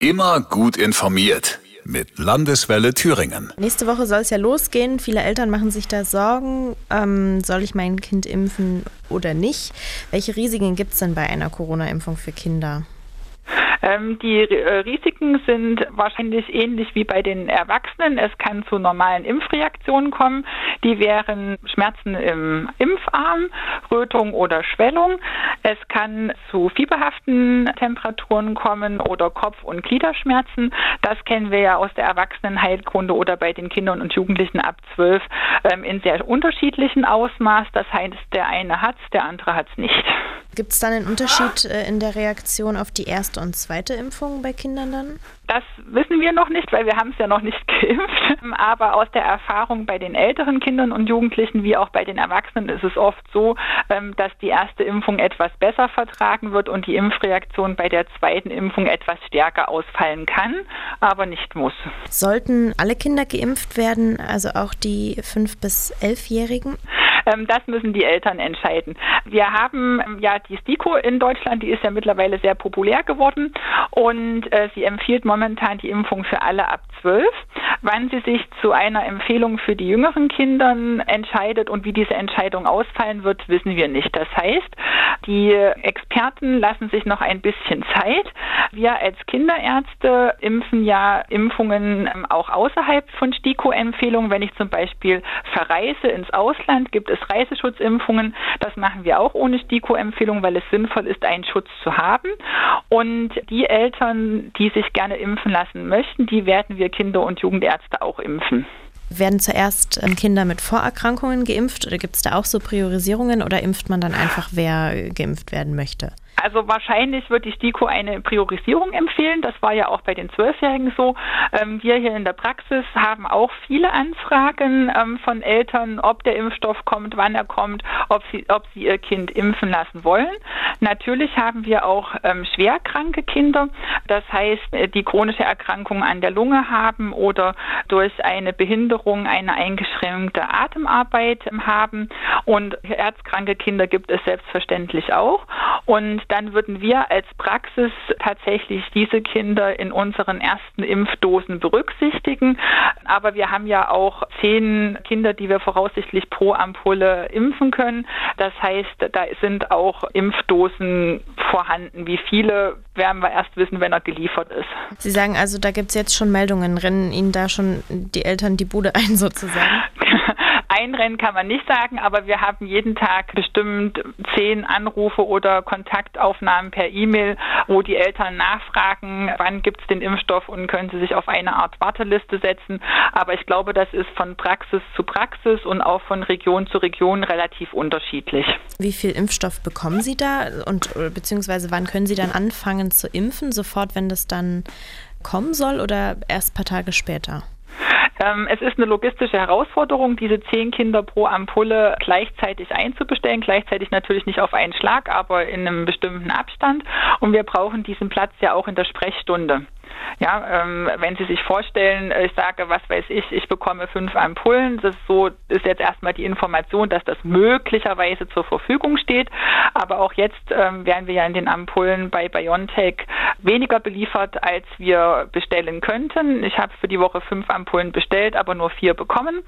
Immer gut informiert mit Landeswelle Thüringen. Nächste Woche soll es ja losgehen. Viele Eltern machen sich da Sorgen. Ähm, soll ich mein Kind impfen oder nicht? Welche Risiken gibt es denn bei einer Corona-Impfung für Kinder? Ähm, die äh, Risiken sind wahrscheinlich ähnlich wie bei den Erwachsenen. Es kann zu normalen Impfreaktionen kommen. Die wären Schmerzen im Impfarm, Rötung oder Schwellung. Es kann zu fieberhaften Temperaturen kommen oder Kopf- und Gliederschmerzen. Das kennen wir ja aus der Erwachsenenheilkunde oder bei den Kindern und Jugendlichen ab 12 ähm, in sehr unterschiedlichen Ausmaß. Das heißt, der eine hat es, der andere hat es nicht. Gibt es dann einen Unterschied äh, in der Reaktion auf die erste und zweite Impfung bei Kindern dann? Das wissen wir noch nicht, weil wir haben es ja noch nicht geimpft. Aber aus der Erfahrung bei den älteren Kindern und Jugendlichen wie auch bei den Erwachsenen ist es oft so, ähm, dass die erste Impfung etwas besser vertragen wird und die Impfreaktion bei der zweiten Impfung etwas stärker ausfallen kann, aber nicht muss. Sollten alle Kinder geimpft werden, also auch die 5- bis 11-Jährigen? Ähm, das müssen die Eltern entscheiden. Wir haben ähm, ja die STIKO in Deutschland, die ist ja mittlerweile sehr populär geworden und äh, sie empfiehlt momentan die Impfung für alle ab 12. Wann sie sich zu einer Empfehlung für die jüngeren Kinder entscheidet und wie diese Entscheidung ausfallen wird, wissen wir nicht. Das heißt, die Experten lassen sich noch ein bisschen Zeit. Wir als Kinderärzte impfen ja Impfungen ähm, auch außerhalb von STIKO-Empfehlungen. Wenn ich zum Beispiel verreise ins Ausland, gibt es Reiseschutzimpfungen. Das machen wir auch ohne STIKO-Empfehlung, weil es sinnvoll ist, einen Schutz zu haben. Und die Eltern, die sich gerne impfen lassen möchten, die werden wir Kinder- und Jugendärzte auch impfen. Werden zuerst ähm, Kinder mit Vorerkrankungen geimpft oder gibt es da auch so Priorisierungen oder impft man dann einfach, wer geimpft werden möchte? Also wahrscheinlich wird die STIKO eine Priorisierung empfehlen. Das war ja auch bei den Zwölfjährigen so. Ähm, wir hier in der Praxis haben auch viele Anfragen ähm, von Eltern, ob der Impfstoff kommt, wann er kommt, ob sie, ob sie ihr Kind impfen lassen wollen. Natürlich haben wir auch ähm, schwerkranke Kinder. Das heißt, äh, die chronische Erkrankungen an der Lunge haben oder durch eine Behinderung eine eingeschränkte Atemarbeit haben. Und herzkranke Kinder gibt es selbstverständlich auch. Und dann würden wir als Praxis tatsächlich diese Kinder in unseren ersten Impfdosen berücksichtigen. Aber wir haben ja auch zehn Kinder, die wir voraussichtlich pro Ampulle impfen können. Das heißt, da sind auch Impfdosen vorhanden. Wie viele werden wir erst wissen, wenn er geliefert ist. Sie sagen also, da gibt es jetzt schon Meldungen. Rennen Ihnen da schon die Eltern die Bude ein sozusagen? Einrennen kann man nicht sagen, aber wir haben jeden Tag bestimmt zehn Anrufe oder Kontaktaufnahmen per E-Mail, wo die Eltern nachfragen, wann gibt es den Impfstoff und können sie sich auf eine Art Warteliste setzen. Aber ich glaube, das ist von Praxis zu Praxis und auch von Region zu Region relativ unterschiedlich. Wie viel Impfstoff bekommen Sie da und beziehungsweise wann können Sie dann anfangen zu impfen? Sofort, wenn das dann kommen soll oder erst ein paar Tage später? Ähm, es ist eine logistische Herausforderung, diese zehn Kinder pro Ampulle gleichzeitig einzubestellen, gleichzeitig natürlich nicht auf einen Schlag, aber in einem bestimmten Abstand. Und wir brauchen diesen Platz ja auch in der Sprechstunde. Ja, ähm, wenn Sie sich vorstellen, äh, ich sage, was weiß ich, ich bekomme fünf Ampullen, das ist so ist jetzt erstmal die Information, dass das möglicherweise zur Verfügung steht. Aber auch jetzt ähm, werden wir ja in den Ampullen bei BioNTech weniger beliefert, als wir bestellen könnten. Ich habe für die Woche fünf Ampullen bestellt, aber nur vier bekommen.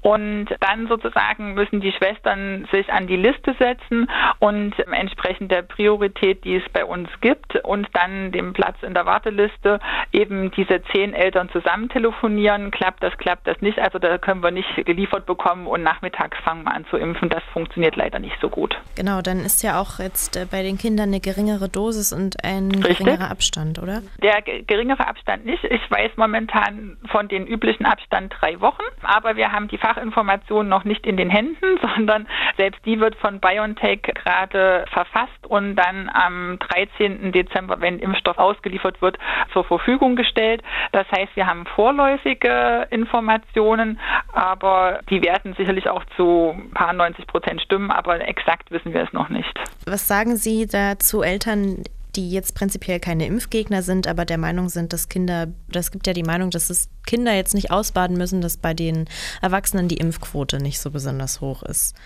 Und dann sozusagen müssen die Schwestern sich an die Liste setzen und entsprechend der Priorität, die es bei uns gibt, und dann den Platz in der Warteliste eben diese zehn Eltern zusammen telefonieren. Klappt das, klappt das nicht. Also da können wir nicht geliefert bekommen und nachmittags fangen wir an zu impfen. Das funktioniert leider nicht so gut. Genau, dann ist ja auch jetzt äh, bei den Kindern eine geringere Dosis und ein Richtig. geringerer Abstand, oder? Der geringere Abstand nicht. Ich weiß momentan von den üblichen Abstand drei Wochen, aber wir haben die Fachinformation noch nicht in den Händen, sondern selbst die wird von BioNTech gerade verfasst und dann am 13. Dezember, wenn Impfstoff ausgeliefert wird, zur Verfügung gestellt. Das heißt, wir haben vorläufige Informationen, aber die werden sicherlich auch zu ein paar 90 Prozent stimmen, aber exakt wissen wir es noch nicht. Was sagen Sie dazu Eltern, die jetzt prinzipiell keine Impfgegner sind, aber der Meinung sind, dass Kinder, das gibt ja die Meinung, dass es Kinder jetzt nicht ausbaden müssen, dass bei den Erwachsenen die Impfquote nicht so besonders hoch ist.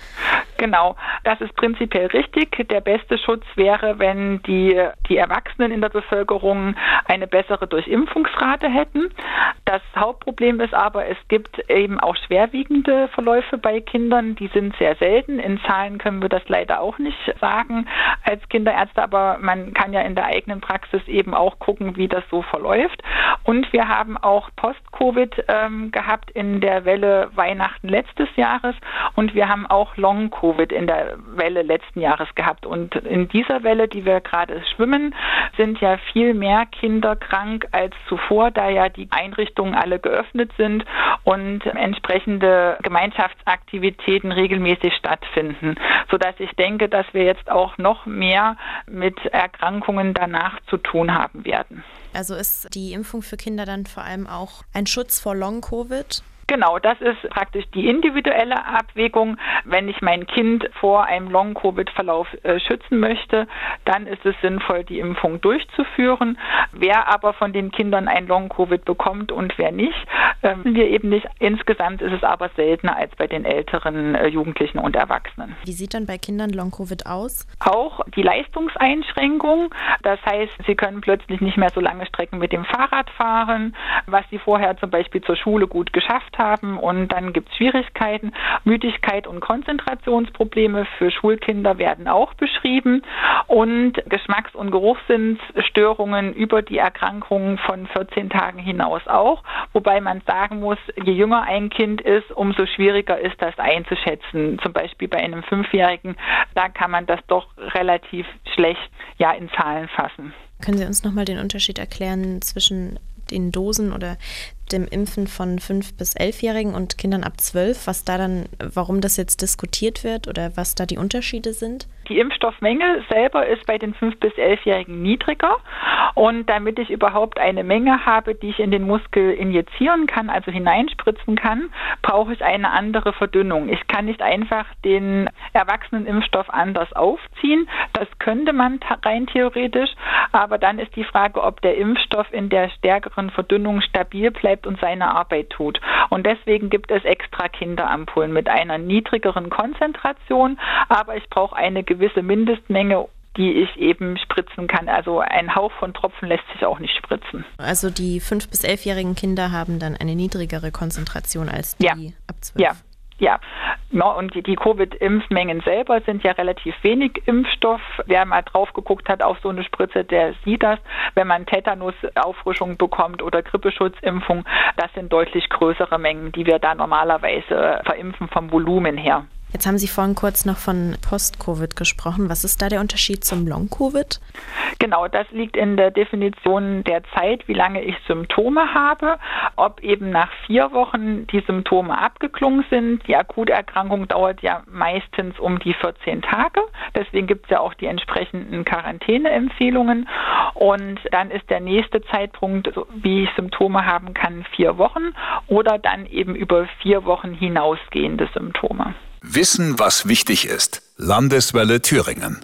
Genau, das ist prinzipiell richtig. Der beste Schutz wäre, wenn die, die Erwachsenen in der Bevölkerung eine bessere Durchimpfungsrate hätten. Das Hauptproblem ist aber, es gibt eben auch schwerwiegende Verläufe bei Kindern. Die sind sehr selten. In Zahlen können wir das leider auch nicht sagen als Kinderärzte, aber man kann ja in der eigenen Praxis eben auch gucken, wie das so verläuft. Und wir haben auch Post-Covid ähm, gehabt in der Welle Weihnachten letztes Jahres und wir haben auch Long-Covid Covid in der Welle letzten Jahres gehabt. Und in dieser Welle, die wir gerade schwimmen, sind ja viel mehr Kinder krank als zuvor, da ja die Einrichtungen alle geöffnet sind und entsprechende Gemeinschaftsaktivitäten regelmäßig stattfinden, sodass ich denke, dass wir jetzt auch noch mehr mit Erkrankungen danach zu tun haben werden. Also ist die Impfung für Kinder dann vor allem auch ein Schutz vor Long-Covid? Genau, das ist praktisch die individuelle Abwägung. Wenn ich mein Kind vor einem Long-Covid-Verlauf äh, schützen möchte, dann ist es sinnvoll, die Impfung durchzuführen. Wer aber von den Kindern ein Long-Covid bekommt und wer nicht, äh, wir eben nicht. Insgesamt ist es aber seltener als bei den älteren äh, Jugendlichen und Erwachsenen. Wie sieht dann bei Kindern Long-Covid aus? Auch die Leistungseinschränkung. Das heißt, sie können plötzlich nicht mehr so lange Strecken mit dem Fahrrad fahren, was sie vorher zum Beispiel zur Schule gut geschafft haben haben und dann gibt es Schwierigkeiten. Müdigkeit und Konzentrationsprobleme für Schulkinder werden auch beschrieben und Geschmacks- und Geruchssinnsstörungen über die Erkrankungen von 14 Tagen hinaus auch, wobei man sagen muss, je jünger ein Kind ist, umso schwieriger ist das einzuschätzen. Zum Beispiel bei einem Fünfjährigen, da kann man das doch relativ schlecht ja in Zahlen fassen. Können Sie uns nochmal den Unterschied erklären zwischen den Dosen oder dem Impfen von 5- bis 11-Jährigen und Kindern ab 12, was da dann, warum das jetzt diskutiert wird oder was da die Unterschiede sind? Die Impfstoffmenge selber ist bei den 5- bis 11-Jährigen niedriger. Und damit ich überhaupt eine Menge habe, die ich in den Muskel injizieren kann, also hineinspritzen kann, brauche ich eine andere Verdünnung. Ich kann nicht einfach den Erwachsenenimpfstoff anders aufziehen. Das könnte man rein theoretisch. Aber dann ist die Frage, ob der Impfstoff in der stärkeren Verdünnung stabil bleibt und seine Arbeit tut. Und deswegen gibt es extra Kinderampullen mit einer niedrigeren Konzentration. Aber ich brauche eine gewisse Mindestmenge, die ich eben spritzen kann. Also ein Hauch von Tropfen lässt sich auch nicht spritzen. Also die 5- bis 11-jährigen Kinder haben dann eine niedrigere Konzentration als die ja. ab 12. Ja. Ja, und die, die Covid-Impfmengen selber sind ja relativ wenig Impfstoff. Wer mal drauf geguckt hat auf so eine Spritze, der sieht das. Wenn man Tetanus-Auffrischung bekommt oder Grippeschutzimpfung, das sind deutlich größere Mengen, die wir da normalerweise verimpfen vom Volumen her. Jetzt haben Sie vorhin kurz noch von Post-Covid gesprochen. Was ist da der Unterschied zum Long-Covid? Genau, das liegt in der Definition der Zeit, wie lange ich Symptome habe. Ob eben nach vier Wochen die Symptome abgeklungen sind. Die Akuterkrankung dauert ja meistens um die 14 Tage. Deswegen gibt es ja auch die entsprechenden Quarantäneempfehlungen. Und dann ist der nächste Zeitpunkt, wie ich Symptome haben kann, vier Wochen oder dann eben über vier Wochen hinausgehende Symptome. Wissen, was wichtig ist. Landeswelle Thüringen.